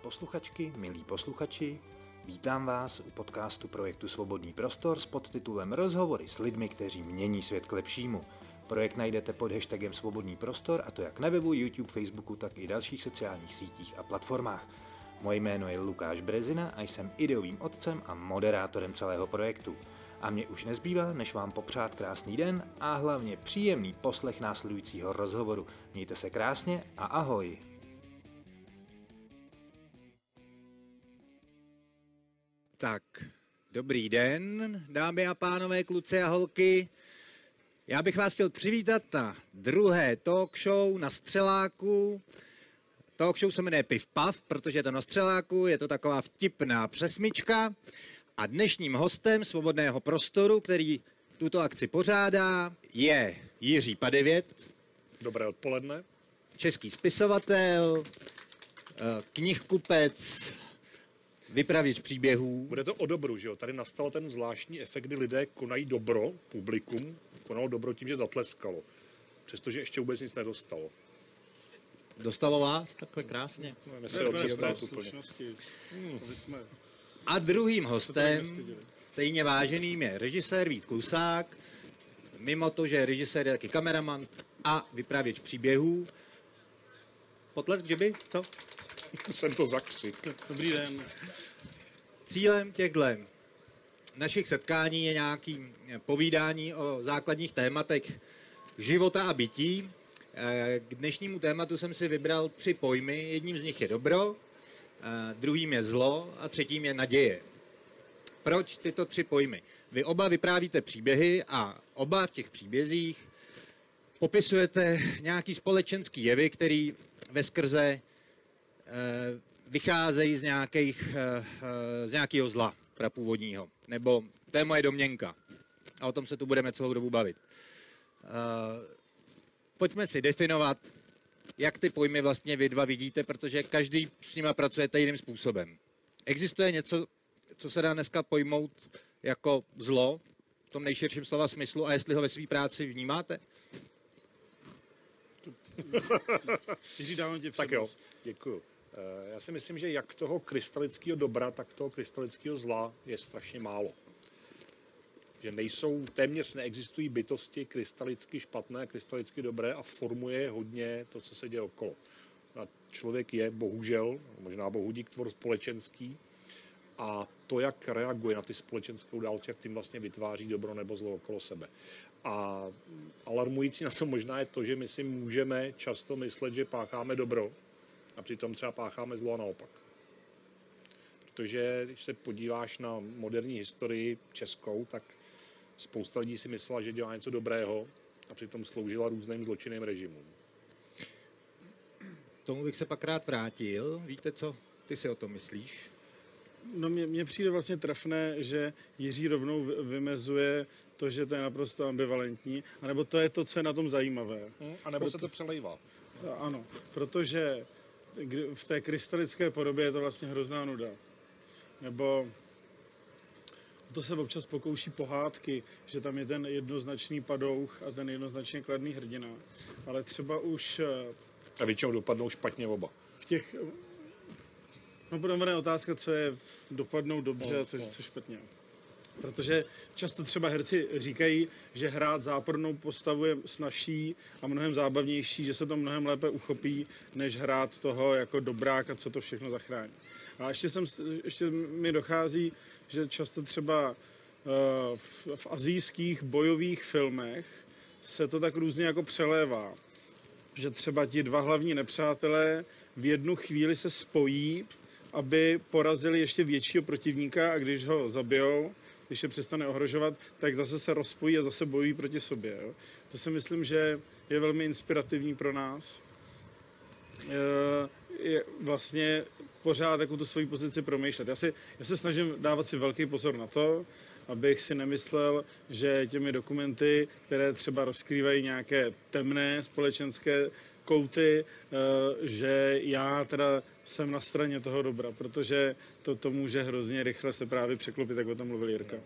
posluchačky, milí posluchači, vítám vás u podcastu projektu Svobodný prostor s podtitulem Rozhovory s lidmi, kteří mění svět k lepšímu. Projekt najdete pod hashtagem Svobodný prostor a to jak na webu, YouTube, Facebooku, tak i dalších sociálních sítích a platformách. Moje jméno je Lukáš Brezina a jsem ideovým otcem a moderátorem celého projektu. A mě už nezbývá, než vám popřát krásný den a hlavně příjemný poslech následujícího rozhovoru. Mějte se krásně a ahoj! Tak, dobrý den, dámy a pánové, kluci a holky. Já bych vás chtěl přivítat na druhé talk show na Střeláku. Talk show se jmenuje Piv Pav, protože je to na Střeláku, je to taková vtipná přesmička. A dnešním hostem Svobodného prostoru, který tuto akci pořádá, je Jiří Padevět. Dobré odpoledne. Český spisovatel, eh, knihkupec, vypravěč příběhů. Bude to o dobru, že jo? Tady nastal ten zvláštní efekt, kdy lidé konají dobro, publikum konalo dobro tím, že zatleskalo. Přestože ještě vůbec nic nedostalo. Dostalo vás takhle krásně. Jestli ho představit úplně. Hmm. A druhým hostem, stejně váženým, je režisér Vít Klusák. Mimo to, že je režisér, je taky kameraman a vypravěč příběhů. Potlesk, že by? Co? Jsem to zakřik. Dobrý den. Cílem těchto našich setkání je nějaký povídání o základních tématech života a bytí. Eh, K dnešnímu tématu jsem si vybral tři pojmy. Jedním z nich je dobro, eh, druhým je zlo a třetím je naděje. Proč tyto tři pojmy? Vy oba vyprávíte příběhy a oba v těch příbězích popisujete nějaký společenský jevy, který ve skrze eh, vycházejí z, nějakých, eh, eh, z nějakého zla prapůvodního. Nebo to je moje domněnka. A o tom se tu budeme celou dobu bavit. Pojďme si definovat, jak ty pojmy vlastně vy dva vidíte, protože každý s nimi pracujete jiným způsobem. Existuje něco, co se dá dneska pojmout jako zlo, v tom nejširším slova smyslu, a jestli ho ve své práci vnímáte? Jiří, dávám tě Tak jo, přednost. děkuju. Eh, Já si myslím, že jak toho krystalického dobra, tak toho krystalického zla je strašně málo. Že nejsou, téměř neexistují bytosti krystalicky špatné, krystalicky dobré a formuje hodně to, co se děje okolo. A člověk je bohužel, možná bohudík tvor společenský a to, jak reaguje na ty společenské události, jak tím vlastně vytváří dobro nebo zlo okolo sebe. A alarmující na to možná je to, že my si můžeme často myslet, že pácháme dobro a přitom třeba pácháme zlo a naopak. Protože když se podíváš na moderní historii českou, tak spousta lidí si myslela, že dělá něco dobrého a přitom sloužila různým zločinným režimům. Tomu bych se pak rád vrátil. Víte co? Ty si o tom myslíš? No mně, mně přijde vlastně trefné, že Jiří rovnou vy- vymezuje to, že to je naprosto ambivalentní, anebo to je to, co je na tom zajímavé. A nebo se Proto- to přelejvá. Ano, protože v té krystalické podobě je to vlastně hrozná nuda. Nebo to se občas pokouší pohádky, že tam je ten jednoznačný padouch a ten jednoznačně kladný hrdina. Ale třeba už A většinou dopadnou špatně oba. v těch... No potom je otázka, co je dopadnou dobře No, a co, no. co špatně. Protože často třeba herci říkají, že hrát zápornou postavu je snažší a mnohem zábavnější, že se to mnohem lépe uchopí, než hrát toho jako dobráka, co to všechno zachrání. A ještě, jsem, ještě mi dochází, že často třeba eh, v, v azijských bojových filmech se to tak různě jako přelévá že třeba ti dva hlavní nepřátelé v jednu chvíli se spojí, aby porazili ještě většího protivníka a když ho zabijou, když je přestane ohrožovat, tak zase se rozpojí a zase bojují proti sobě. Jo. To si myslím, že je velmi inspirativní pro nás. Eh, Je vlastně pořád jako tu svoji pozici promýšlet. Já, si, já se snažím dávat si velký pozor na to, abych si nemyslel, že těmi dokumenty, které třeba rozkrývají nějaké temné společenské kouty, eh, že já teda jsem na straně toho dobra, protože to, to může hrozně rychle se právě překlopit, jak o tom mluvil Jirka.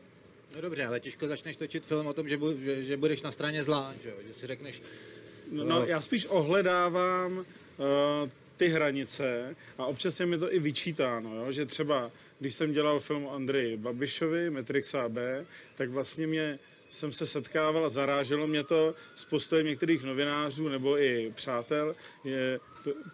No dobře, ale těžko začneš točit film o tom, že, bu, že, že budeš na straně zla, že, jo? že si řekneš, No, no, já spíš ohledávám uh, ty hranice a občas je mi to i vyčítáno, jo? že třeba když jsem dělal film o Andreji Babišovi, Matrix AB, tak vlastně mě jsem se setkával a zaráželo mě to s postojem některých novinářů nebo i přátel, je,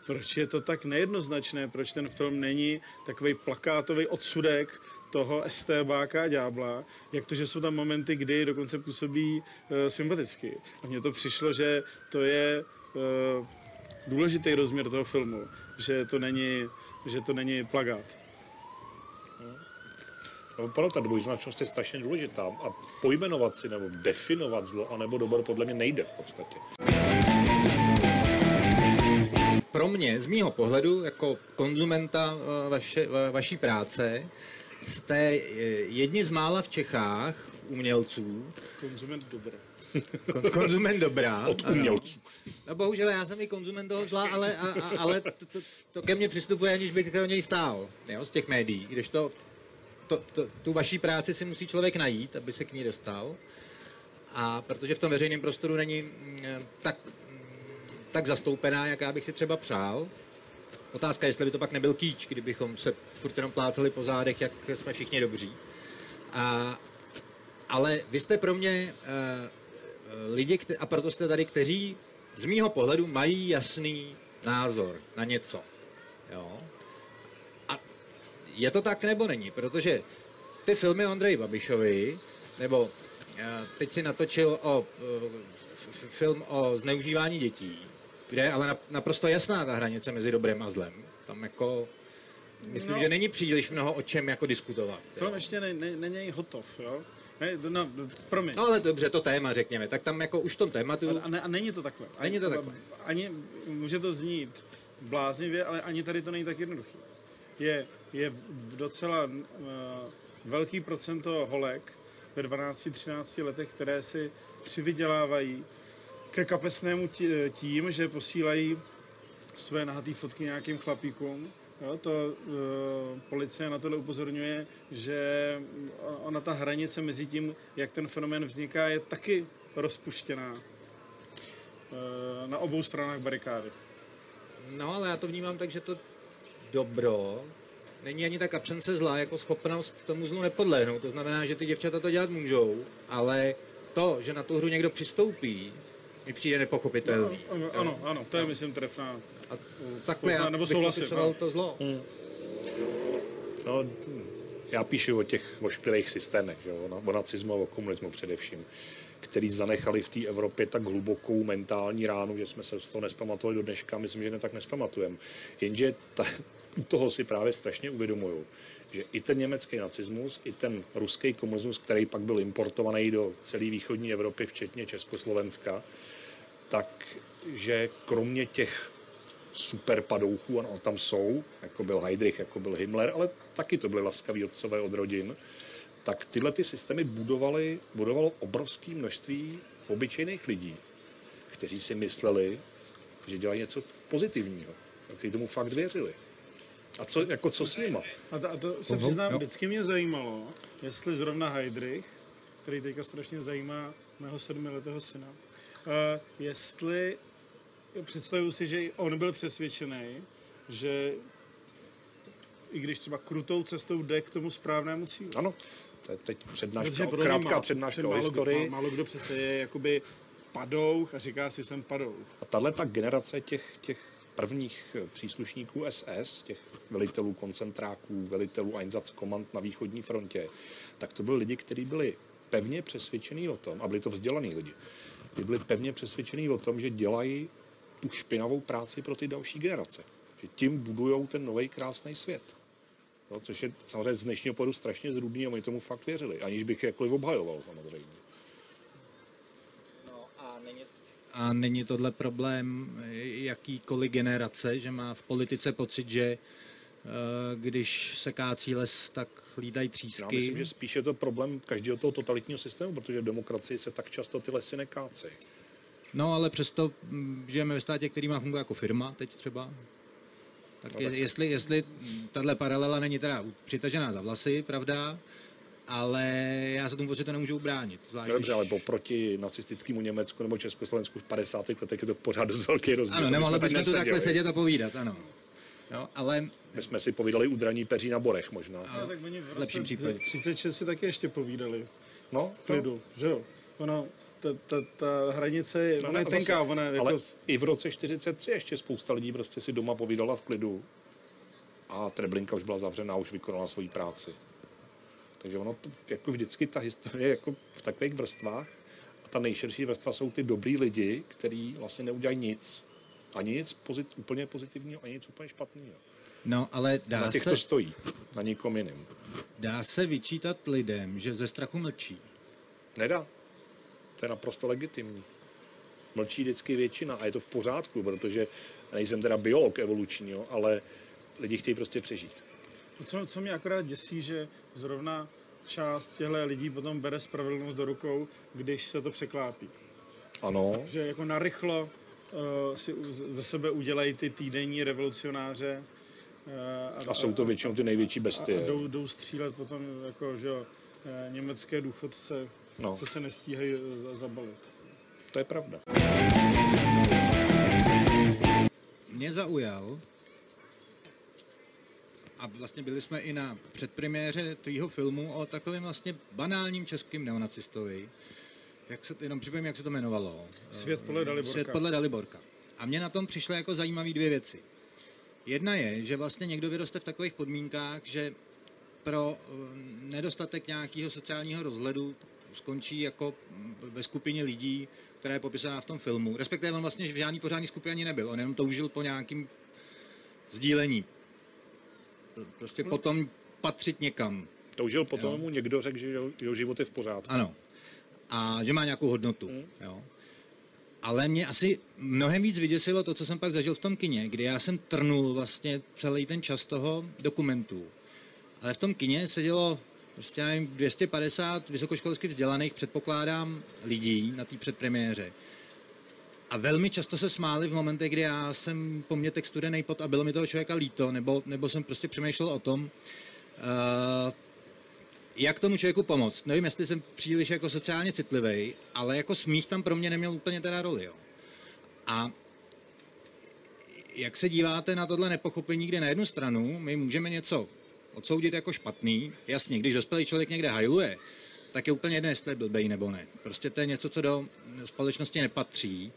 proč je to tak nejednoznačné, proč ten film není takový plakátový odsudek toho STBáka a ďábla, jak to, že jsou tam momenty, kdy dokonce působí e, sympaticky. A mně to přišlo, že to je e, důležitý rozměr toho filmu, že to není, že to není plagát. No, opravdu ta dvojznačnost je strašně důležitá a pojmenovat si nebo definovat zlo anebo dobro podle mě nejde v podstatě. Pro mě, z mýho pohledu, jako konzumenta eh, vaše, vaší práce, jste eh, jedni z mála v Čechách umělců. Konzument dobra. Kon, konzument dobrá. Od umělců. No bohužel já jsem i konzument toho zla, ale, a, a, ale to, to, to, ke mně přistupuje, aniž bych o něj stál, jo, z těch médií. Když to to, tu vaší práci si musí člověk najít, aby se k ní dostal. A protože v tom veřejném prostoru není mm, tak, mm, tak zastoupená, jaká bych si třeba přál. Otázka, jestli by to pak nebyl kýč, kdybychom se furt jenom pláceli po zádech, jak jsme všichni dobří. A, ale vy jste pro mě uh, lidi, kte- a proto jste tady, kteří z mýho pohledu mají jasný názor na něco. Jo? Je to tak nebo není? Protože ty filmy Ondrej Babišovi, nebo eh, teď si natočil o, eh, film o zneužívání dětí, kde je ale naprosto jasná ta hranice mezi dobrem a zlem. Tam jako Myslím, no, že není příliš mnoho o čem jako diskutovat. Film jo. ještě ne, ne, není hotov, jo? Ne, no, promiň. No ale dobře, to téma, řekněme. Tak tam jako už v tom tématu... A, a, ne, a není to takhle. Není to takhle. Ani, může to znít bláznivě, ale ani tady to není tak jednoduché je, je docela uh, velký procento holek ve 12-13 letech, které si přivydělávají ke kapesnému tím, že posílají své nahatý fotky nějakým chlapíkům. Jo, to uh, policie na tohle upozorňuje, že ona ta hranice mezi tím, jak ten fenomén vzniká, je taky rozpuštěná uh, na obou stranách barikády. No, ale já to vnímám tak, že to dobro není ani tak absence zla, jako schopnost tomu zlu nepodlehnout. To znamená, že ty děvčata to dělat můžou, ale to, že na tu hru někdo přistoupí, mi přijde nepochopitelný. No, ano, ano, ano, to je, myslím, trefná. A takhle já nebo souhlasím, no. to zlo. Hmm. No, já píšu o těch ošklivých systémech, že? O, o nacismu a o komunismu především, který zanechali v té Evropě tak hlubokou mentální ránu, že jsme se z toho nespamatovali do dneška, myslím, že ne tak nespamatujeme. Jenže ta, u toho si právě strašně uvědomuju, že i ten německý nacismus, i ten ruský komunismus, který pak byl importovaný do celé východní Evropy, včetně Československa, tak že kromě těch super padouchů, ano, tam jsou, jako byl Heydrich, jako byl Himmler, ale taky to byly laskaví otcové od rodin, tak tyhle ty systémy budovaly, budovalo obrovské množství obyčejných lidí, kteří si mysleli, že dělají něco pozitivního, kteří tomu fakt věřili. A co, jako co s nima? A to, a to se přiznám, vždycky mě zajímalo, jestli zrovna Heidrich, který teďka strašně zajímá mého sedmiletého syna, uh, jestli představuju si, že on byl přesvědčený, že i když třeba krutou cestou jde k tomu správnému cíli. Ano, to je teď přednáška, krátká přednáška o historii. Málo, málo kdo přece je jakoby padouch a říká si jsem padouch. A tahle ta generace těch, těch prvních eh, příslušníků SS, těch velitelů koncentráků, velitelů Einsatzkommand na východní frontě, tak to byli lidi, kteří byli pevně přesvědčení o tom, a byli to vzdělaní lidi, kteří byli pevně přesvědčení o tom, že dělají tu špinavou práci pro ty další generace. Že tím budují ten nový krásný svět. No, což je samozřejmě z dnešního pohledu strašně zrůdný a oni tomu fakt věřili, aniž bych je jakkoliv obhajoval samozřejmě. A není tohle problém jakýkoliv generace, že má v politice pocit, že eh, když se kácí les, tak lítají třísky. Já myslím, že spíš je to problém každého toho totalitního systému, protože v demokracii se tak často ty lesy nekácejí. No, ale přesto mm, žijeme ve státě, který má fungovat jako firma teď třeba. Tak, no, tak... jestli, jestli tahle paralela není teda přitažená za vlasy, pravda, ale já se tomu pocitu nemůžu ubránit. Zvlášť, no Dobře, ale proti nacistickému Německu nebo Československu v 50. letech je to pořád dost velký rozdíl. Ano, nemohli bychom tu takhle sedět a povídat, ano. Jo, ale... My jsme si povídali udraní peří na borech možná. No, tak oni v lepším případě. 36 si taky ještě povídali. No, klidu, no. že jo. Ono, ta, ta, ta hranice je, no, ona je tenká, ona jako... Ale i v roce 43 ještě spousta lidí prostě si doma povídala v klidu a Treblinka už byla zavřená, už vykonala svoji práci. Takže ono to, jako vždycky ta historie jako v takových vrstvách a ta nejširší vrstva jsou ty dobrý lidi, kteří vlastně neudělají nic. Ani nic pozit, úplně pozitivního, ani nic úplně špatného. No, ale dá na těch se... to stojí, na nikom jiným. Dá se vyčítat lidem, že ze strachu mlčí? Nedá. To je naprosto legitimní. Mlčí vždycky většina a je to v pořádku, protože nejsem teda biolog evoluční, ale lidi chtějí prostě přežít. Co, co mě akorát děsí, že zrovna část těchto lidí potom bere spravedlnost do rukou, když se to překlápí. Ano. Že jako narychlo uh, si ze sebe udělají ty týdenní revolucionáře. Uh, a, a jsou to většinou ty největší bestie. A, a jdou, jdou střílet potom jako, že uh, německé důchodce, no. co se nestíhají zabalit. To je pravda. Mě zaujal, a vlastně byli jsme i na předpremiéře tvýho filmu o takovém vlastně banálním českým neonacistovi. Jak se, jenom připomím, jak se to jmenovalo. Svět podle Daliborka. Svět podle Daliborka. A mě na tom přišly jako zajímavé dvě věci. Jedna je, že vlastně někdo vyroste v takových podmínkách, že pro eh, nedostatek nějakého sociálního rozhledu skončí jako ve skupině lidí, která je popisana v tom filmu. Respektive on vlastně v žádný pořádný skupině ani nebyl. On jenom toužil po nějakým sdílení Prostě no. potom patřit někam. Toužil potom jo. mu někdo řekl, že jeho život je v pořádku. Ano. A že má nějakou hodnotu. Hmm. Jo. Ale mě asi mnohem víc vyděsilo to, co jsem pak zažil v tom kině, kdy já jsem trnul vlastně celý ten čas toho dokumentu. Ale v tom kině sedělo prostě nevím, 250 vysokoškolsky vzdělaných, předpokládám, lidí na té předpremiéře. A velmi často se smáli v momentech, kdy já jsem po mně text studený pot a bylo mi toho člověka líto, nebo, nebo jsem prostě přemýšlel o tom, uh, jak tomu člověku pomoct. Nevím, jestli jsem příliš jako sociálně citlivý, ale jako smích tam pro mě neměl úplně teda roli. Jo. A jak se díváte na tohle nepochopení, kde na jednu stranu my můžeme něco odsoudit jako špatný, jasně, když dospělý člověk někde hajluje, tak je úplně jedno, jestli je blbej nebo ne. Prostě to je něco, co do společnosti nepatří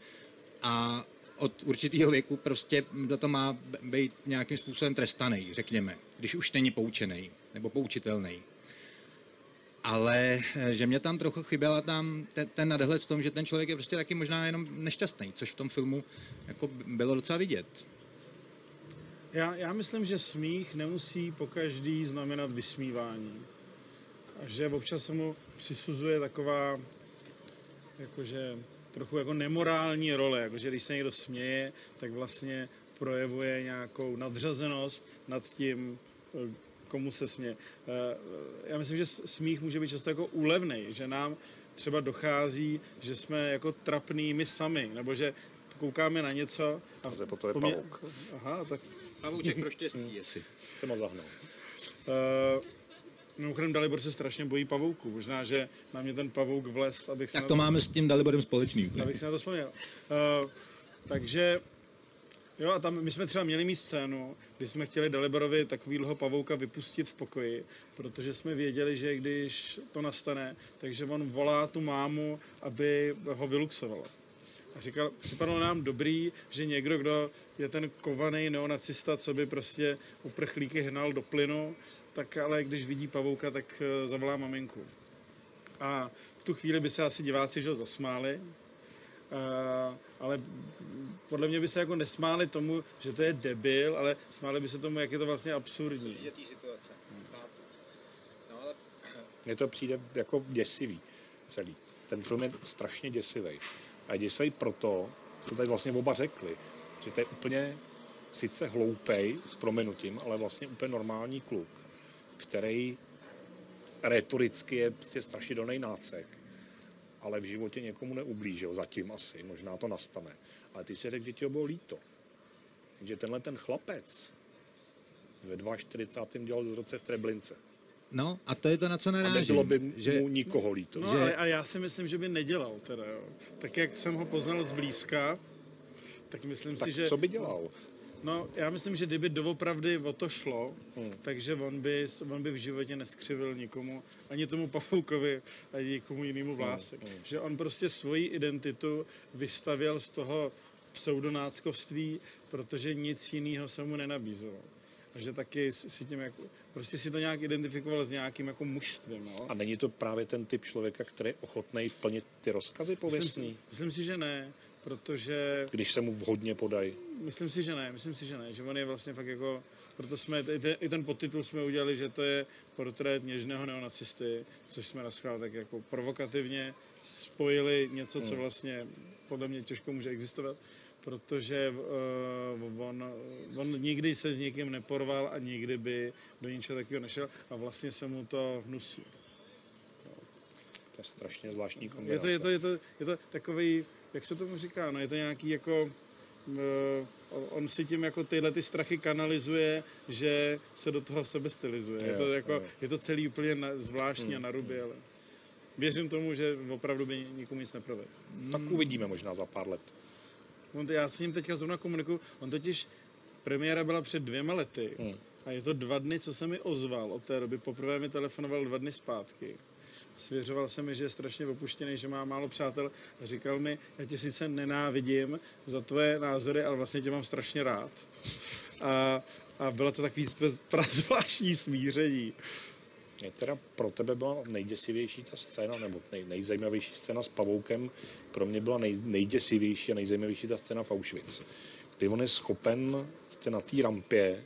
a od určitého věku prostě za to má být nějakým způsobem trestaný, řekněme, když už není poučený nebo poučitelný. Ale eh, že mě tam trochu chyběla tam ten, ten nadhled v tom, že ten člověk je prostě taky možná jenom nešťastný, což v tom filmu jako bylo docela vidět. Já, já myslím, že smích nemusí po každý znamenat vysmívání. A že občas se mu přisuzuje taková jakože trochu jako nemorální role, jakože když se někdo směje, tak vlastně projevuje nějakou nadřazenost nad tím, komu se směje. Eh, já myslím, že smích může být často jako úlevný, že nám třeba dochází, že jsme jako trapný my sami, nebo že koukáme na něco a... To to je pavouk. Aha, tak... Pavouček pro štěstí, jestli. Jsem ho zahnul. Uh, Mimochodem Dalibor se strašně bojí pavouků. Možná, že na mě ten pavouk vles, abych Tak to, to máme s tím Daliborem společný. Abych se na to vzpomněl. Uh, takže Jo, a tam my jsme třeba měli mít scénu, kdy jsme chtěli Daliborovi takovýhle pavouka vypustit v pokoji, protože jsme věděli, že když to nastane, takže on volá tu mámu, aby ho vyluxovala. A říkal, připadalo nám dobrý, že někdo, kdo je ten kovaný neonacista, co by prostě uprchlíky hnal do plynu, tak ale když vidí pavouka, tak eh, zavolá maminku. A v tu chvíli by se asi diváci že zasmáli, Uh, ale podle mě by se jako nesmáli tomu, že to je debil, ale smáli by se tomu, jak je to vlastně absurdní. Je situace. No, ale... Mně to přijde jako děsivý celý. Ten film je strašně děsivý. A je děsivý proto, co tady vlastně oba řekli, že to je úplně sice hloupej, s promenutím, ale vlastně úplně normální kluk, který retoricky je prostě strašidelný nácek, ale v životě někomu neublížil, zatím asi, možná to nastane. Ale ty si řekl, že ti bylo líto. že tenhle ten chlapec ve 42. dělal roce v Treblince. No a to je to, na co A narážím. nebylo by mu že, nikoho líto. No, Že- ale, a já si myslím, že by nedělal teda, jo. Tak jak jsem ho poznal zblízka, tak myslím Tak si, že... co by dělal? No, já myslím, že kdyby doopravdy o to šlo, Hmm. takže on by, on by v životě neskřivil nikomu, ani tomu Pavoukovi, ani nikomu jinému vlásek. Hmm, hmm. Že on prostě svoji identitu vystavěl z toho pseudonáckovství, protože nic jiného se mu nenabízelo. A že taky si tím jako, prostě si to nějak identifikoval s nějakým jako mužstvím, no. A není to právě ten typ člověka, který je ochotný plnit ty rozkazy Myslím, pověstný, si- myslím si, že ne, protože když se mu vhodně podají? Myslím si, že ne, myslím si, že ne, že on je vlastně fakt jako, proto jsme, i ten, i ten podtitul jsme udělali, že to je portrét něžného neonacisty, což jsme naschvál tak jako provokativně spojili něco, co Hmm. vlastně podle mě těžko může existovat, protože uh, on, on nikdy se s někým neporval a nikdy by do ničeho takového nešel a vlastně se mu to hnusí. To je strašně zvláštní Je kombinace. to, je to, je to, je to takový, jak se tomu říká, no je to nějaký jako, eh, on si tím jako tyhle ty strachy kanalizuje, že se do toho sebe stylizuje. Je Jo, to, jako, jo. je to celý úplně na, zvláštní a Hmm, narubě, ale věřím tomu, že opravdu by nikomu nic neprovedl. Tak uvidíme možná za pár let. On, já s ním teďka zrovna komunikuju, on totiž, premiéra byla před dvěma lety Hmm. a je to dva dny, co se mi ozval od té doby. Poprvé mi telefonoval dva dny zpátky. Svěřoval se mi, že je strašně opuštěný, že má málo přátel a říkal mi, já tě sice nenávidím za tvoje názory, ale vlastně tě mám strašně rád. A, a bylo to takový zvláštní smíření. Mě teda pro tebe byla nejděsivější ta scéna, nebo nej, nejzajímavější scéna s Pavoukem, pro mě byla nej, nejděsivější a nejzajímavější ta scéna v Auschwitz. Kdy on je schopen jste na té rampě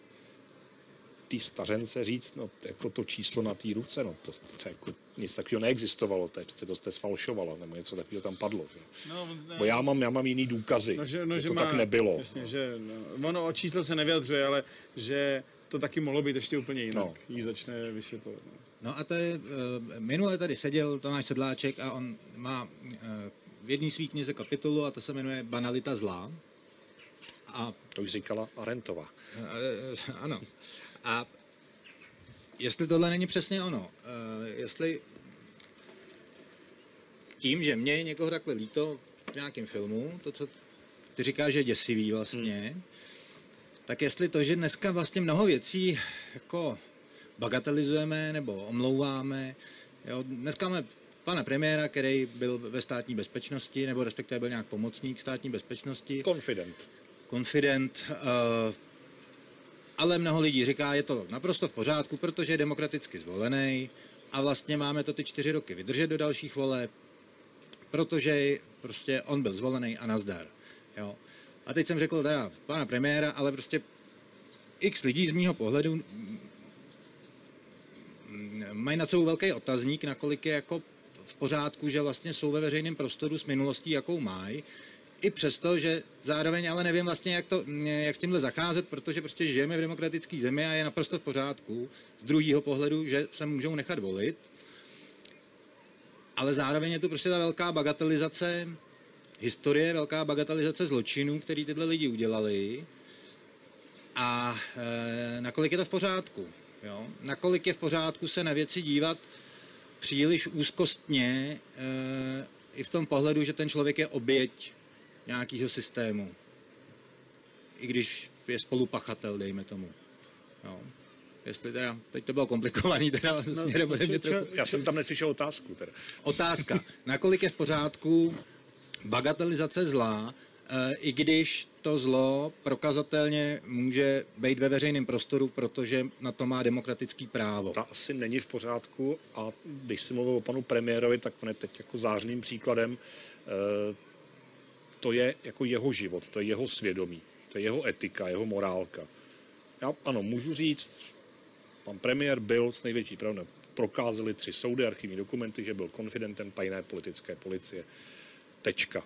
té stařence říct, no, jako to číslo na té ruce, no, to, to jako nic takového neexistovalo, to, je, prostě to jste sfalšovala, nebo něco takového tam padlo. Že? No, Bo já mám, já mám jiný důkazy, no, že, no, že to má, tak nebylo. Jasně, že no, ono o čísle se nevyjadřuje, ale že to taky mohlo být ještě úplně jinak. No. Jí začne vysvětlovat. no. No a to je, eh, minule tady seděl Tomáš Sedláček a on má eh, v jedné svý knize kapitolu a to se jmenuje Banalita zla. A To už říkala Arentová. Eh, ano. A jestli tohle není přesně ono, eh, jestli tím, že mě někoho takhle líto v nějakém filmu, to, co ty říkáš, že je děsivý vlastně, hmm. Tak jestli to, že dneska vlastně mnoho věcí jako bagatelizujeme nebo omlouváme, jo, dneska máme pana premiéra, který byl ve státní bezpečnosti, nebo respektive byl nějak pomocník státní bezpečnosti, Confident. confident, uh, ale mnoho lidí říká, je to naprosto v pořádku, protože je demokraticky zvolený a vlastně máme to ty čtyři roky vydržet do dalších voleb, protože prostě on byl zvolený a nazdar. Jo. A teď jsem řekl teda pana premiéra, ale prostě x lidí z mýho pohledu mají nad sebou velký otazník, nakolik je jako v pořádku, že vlastně jsou ve veřejném prostoru s minulostí, jakou mají, i přesto, že zároveň ale nevím vlastně, jak, to, jak s tímhle zacházet, protože prostě žijeme v demokratické zemi a je naprosto v pořádku z druhého pohledu, že se můžou nechat volit. Ale zároveň je tu prostě ta velká bagatelizace historie, velká bagatelizace zločinů, který tyhle lidi udělali. A e, nakolik je to v pořádku? Jo? Nakolik je v pořádku se na věci dívat příliš úzkostně e, i v tom pohledu, že ten člověk je oběť nějakého systému. I když je spolupachatel, dejme tomu. Jo. Jestli teda, teď to bylo komplikovaný, teda no, směrem ode mě če- trochu. Já jsem tam neslyšel otázku. Teda. Otázka. Nakolik je v pořádku bagatelizace zla, e, i když to zlo prokazatelně může být ve veřejném prostoru, protože na to má demokratický právo. Ta asi není v pořádku a když si mluvil o panu premiérovi, tak on je teď jako zářným příkladem. Eh, To je jako jeho život, to je jeho svědomí, to je jeho etika, jeho morálka. Já ano, můžu říct, pan premiér byl s největší pravdou, prokázali tři soudy, archivní dokumenty, že byl konfidentem tajné politické policie. Tečka.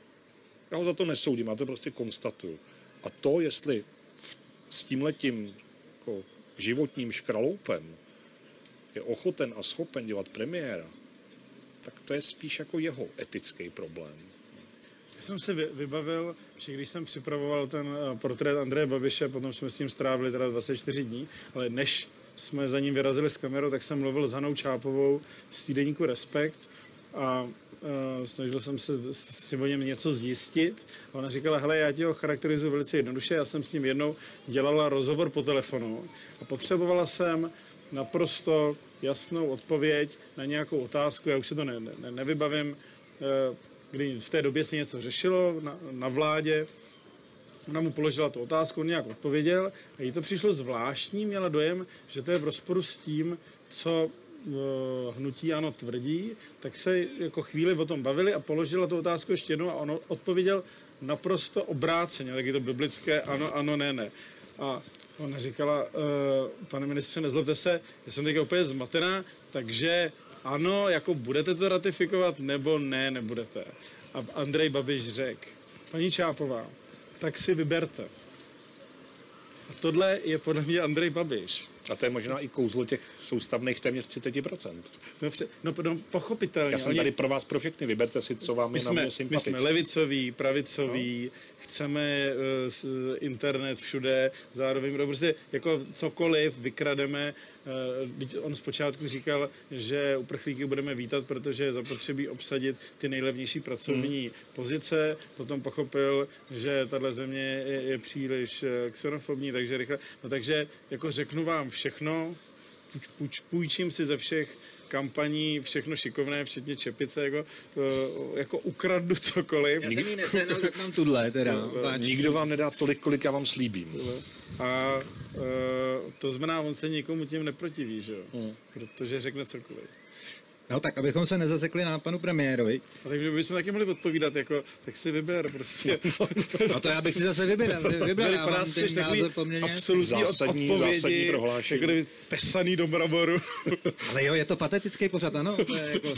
Já ho za to nesoudím, já to prostě konstatuju. A to, jestli s tímhletím jako životním škraloupem je ochoten a schopen dělat premiéra, tak to je spíš jako jeho etický problém. Já jsem si vy- vybavil, že když jsem připravoval ten eh, portrét Andreje Babiše, potom jsme s tím strávili teda 24 dní, ale než jsme za ním vyrazili s kamerou, tak jsem mluvil s Hanou Čápovou z týdeníku Respekt a uh, snažil jsem se si o něm něco zjistit. A ona říkala, hele, já ti ho charakterizuji velice jednoduše, já jsem s ním jednou dělala rozhovor po telefonu a potřebovala jsem naprosto jasnou odpověď na nějakou otázku, já už si to ne, ne, nevybavím, uh, kdy v té době se něco řešilo na, na vládě, Ona mu položila tu otázku, on nějak odpověděl a jí to přišlo zvláštní, měla dojem, že to je v rozporu s tím, co hnutí ano tvrdí, tak se jako chvíli o tom bavili a položila tu otázku ještě jednou a on odpověděl naprosto obráceně, tak je to biblické ano, ano, ne, ne. A ona říkala, e, pane ministře, nezlobte se, já jsem teď úplně zmatená, takže ano, jako budete to ratifikovat, nebo ne, nebudete. A Andrej Babiš řekl, paní Čápová, tak si vyberte. A tohle je podle mě Andrej Babiš. A to je možná i kouzlo těch soustavných téměř 30%. No, no, no pochopitelně. Já jsem tady pro vás pro všechny, vyberte si, co vám my je jsme, na mě sympatické. My jsme levicoví, pravicoví, no. chceme uh, internet všude, zároveň prostě jako cokoliv vykrademe. Uh, on zpočátku říkal, že uprchlíky budeme vítat, protože je zapotřebí obsadit ty nejlevnější pracovní hmm. pozice. Potom pochopil, že tahle země je, je příliš xenofobní, eh, takže rychle. No takže jako řeknu vám všechno, půjč, půjč, půjčím si ze všech kampaní všechno šikovné, včetně čepice, jako, uh, jako ukradnu cokoliv. Já jsem ji nesehnal, tak mám tuhle teda. No, Nikdo vám nedá tolik, kolik já vám slíbím. A uh, to znamená, on se nikomu tím neprotiví, že jo? Hmm. Protože řekne cokoliv. No tak, abychom se nezazekli na panu premiérovi. A takže bychom taky mohli odpovídat, jako, tak si vyber prostě. no to já bych si zase vybral. vybral já mám ten názor poměrně... Absolutní zásadní, odpovědi, zásadní prohlášení. Jako kdyby tesaný do mramoru. Ale jo, je to patetický pořad, ano. To je jako,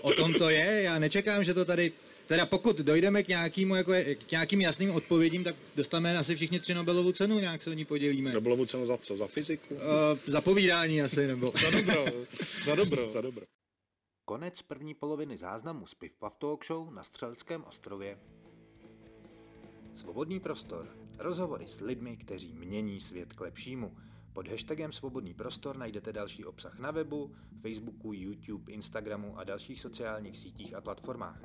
o tom to je, já nečekám, že to tady Teda pokud dojdeme k, nějakému, jako, k nějakým jasným odpovědím, tak dostaneme asi všichni tři Nobelovu cenu, nějak se o ní podělíme. Nobelovu cenu za co? Za fyziku? Uh, za povídání asi, nebo... za dobro. za dobro. za dobro. Konec první poloviny záznamu z Pivpav Talk Show na Střeleckém ostrově. Svobodný prostor. Rozhovory s lidmi, kteří mění svět k lepšímu. Pod hashtagem Svobodný prostor najdete další obsah na webu, Facebooku, YouTube, Instagramu a dalších sociálních sítích a platformách.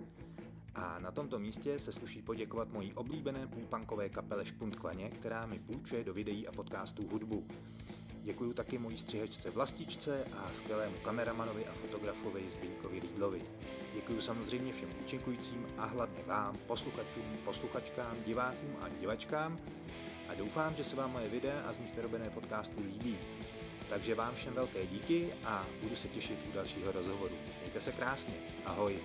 A na tomto místě se sluší poděkovat mojí oblíbené půlpankové kapele Špuntkvaně, která mi půjčuje do videí a podcastů hudbu. Děkuji taky mojí střihečce Vlastičce a skvělému kameramanovi a fotografovi Zbyňkovi Rýdlovi. Děkuji samozřejmě všem účinkujícím a hlavně vám, posluchačům, posluchačkám, divákům a divačkám a doufám, že se vám moje videa a z nich vyrobené podcasty líbí. Takže vám všem velké díky a budu se těšit u dalšího rozhovoru. Mějte se krásně. Ahoj.